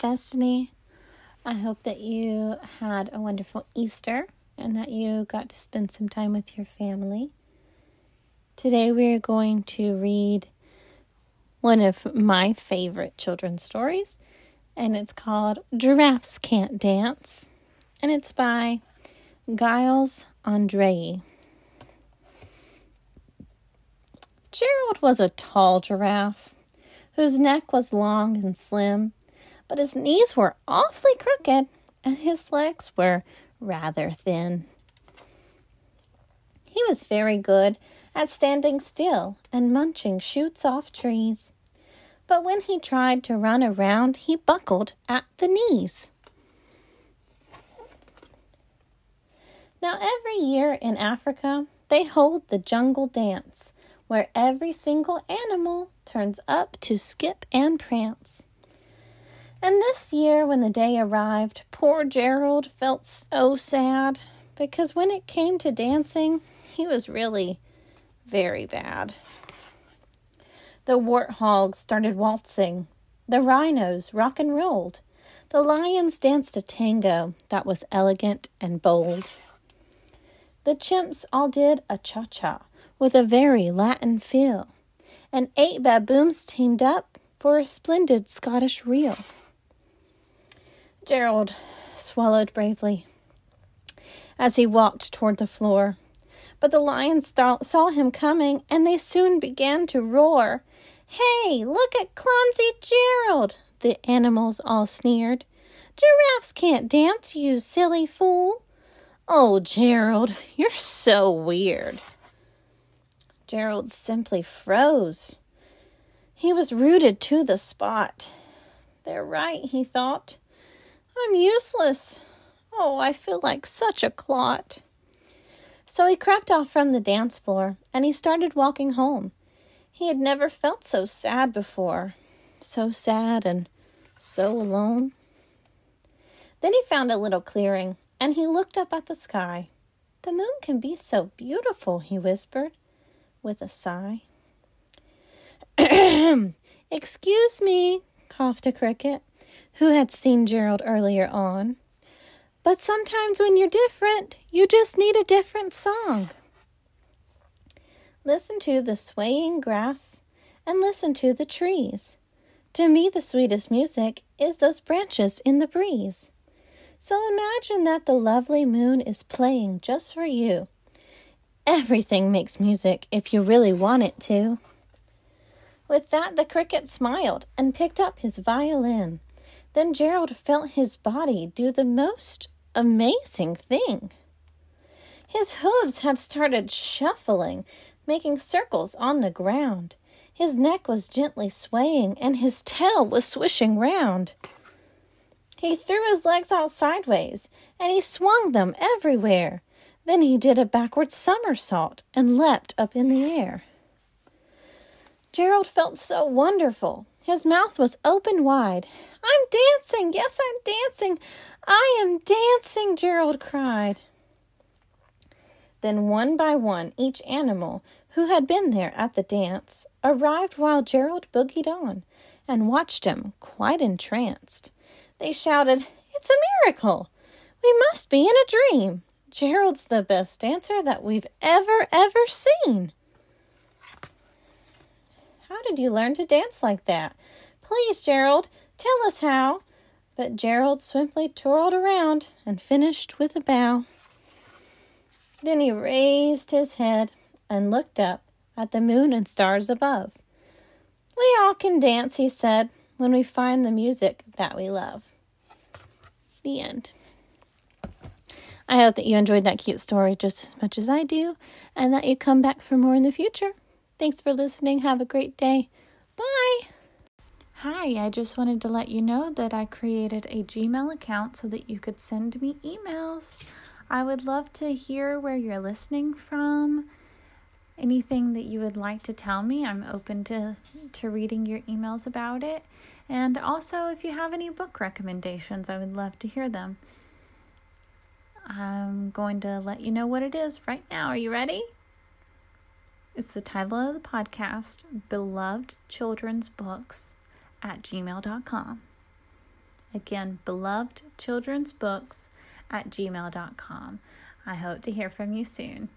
Destiny. I hope that you had a wonderful Easter and that you got to spend some time with your family. Today we are going to read one of my favorite children's stories, and it's called Giraffes Can't Dance, and it's by Giles Andreae. Gerald was a tall giraffe whose neck was long and slim, but his knees were awfully crooked and his legs were rather thin. He was very good at standing still and munching shoots off trees. But when he tried to run around, he buckled at the knees. Now, every year in Africa, they hold the jungle dance, where every single animal turns up to skip and prance. And this year, when the day arrived, poor Gerald felt so sad because when it came to dancing, he was really very bad. The warthogs started waltzing, the rhinos rock and rolled, the lions danced a tango that was elegant and bold. The chimps all did a cha cha with a very Latin feel, and eight baboons teamed up for a splendid Scottish reel. Gerald swallowed bravely as he walked toward the floor. But the lions saw him coming, and they soon began to roar. Hey, look at clumsy Gerald! The animals all sneered. Giraffes can't dance, you silly fool. Oh, Gerald, you're so weird. Gerald simply froze. He was rooted to the spot. They're right, he thought. I'm useless. Oh, I feel like such a clot. So he crept off from the dance floor and he started walking home. He had never felt so sad before. So sad and so alone. Then he found a little clearing and he looked up at the sky. The moon can be so beautiful, he whispered with a sigh. Excuse me, coughed a cricket who had seen Gerald earlier on. But sometimes when you're different, you just need a different song. Listen to the swaying grass and listen to the trees. To me, the sweetest music is those branches in the breeze. So imagine that the lovely moon is playing just for you. Everything makes music if you really want it to. With that, the cricket smiled and picked up his violin. Then Gerald felt his body do the most amazing thing. His hooves had started shuffling, making circles on the ground. His neck was gently swaying, and his tail was swishing round. He threw his legs out sideways, and he swung them everywhere. Then he did a backward somersault and leapt up in the air. Gerald felt so wonderful. His mouth was open wide. I'm dancing! Yes, I'm dancing! I am dancing! Gerald cried. Then, one by one, each animal who had been there at the dance arrived while Gerald boogied on and watched him, quite entranced. They shouted, It's a miracle! We must be in a dream! Gerald's the best dancer that we've ever, ever seen! How did you learn to dance like that? Please, Gerald, tell us how. But Gerald swiftly twirled around and finished with a bow. Then he raised his head and looked up at the moon and stars above. We all can dance, he said, when we find the music that we love. The end. I hope that you enjoyed that cute story just as much as I do, and that you come back for more in the future. Thanks for listening. Have a great day. Bye. Hi, I just wanted to let you know that I created a Gmail account so that you could send me emails. I would love to hear where you're listening from. Anything that you would like to tell me, I'm open to, to reading your emails about it. And also, if you have any book recommendations, I would love to hear them. I'm going to let you know what it is right now. Are you ready? It's the title of the podcast Beloved Children's Books at gmail.com. Again, beloved children's books at gmail.com. I hope to hear from you soon.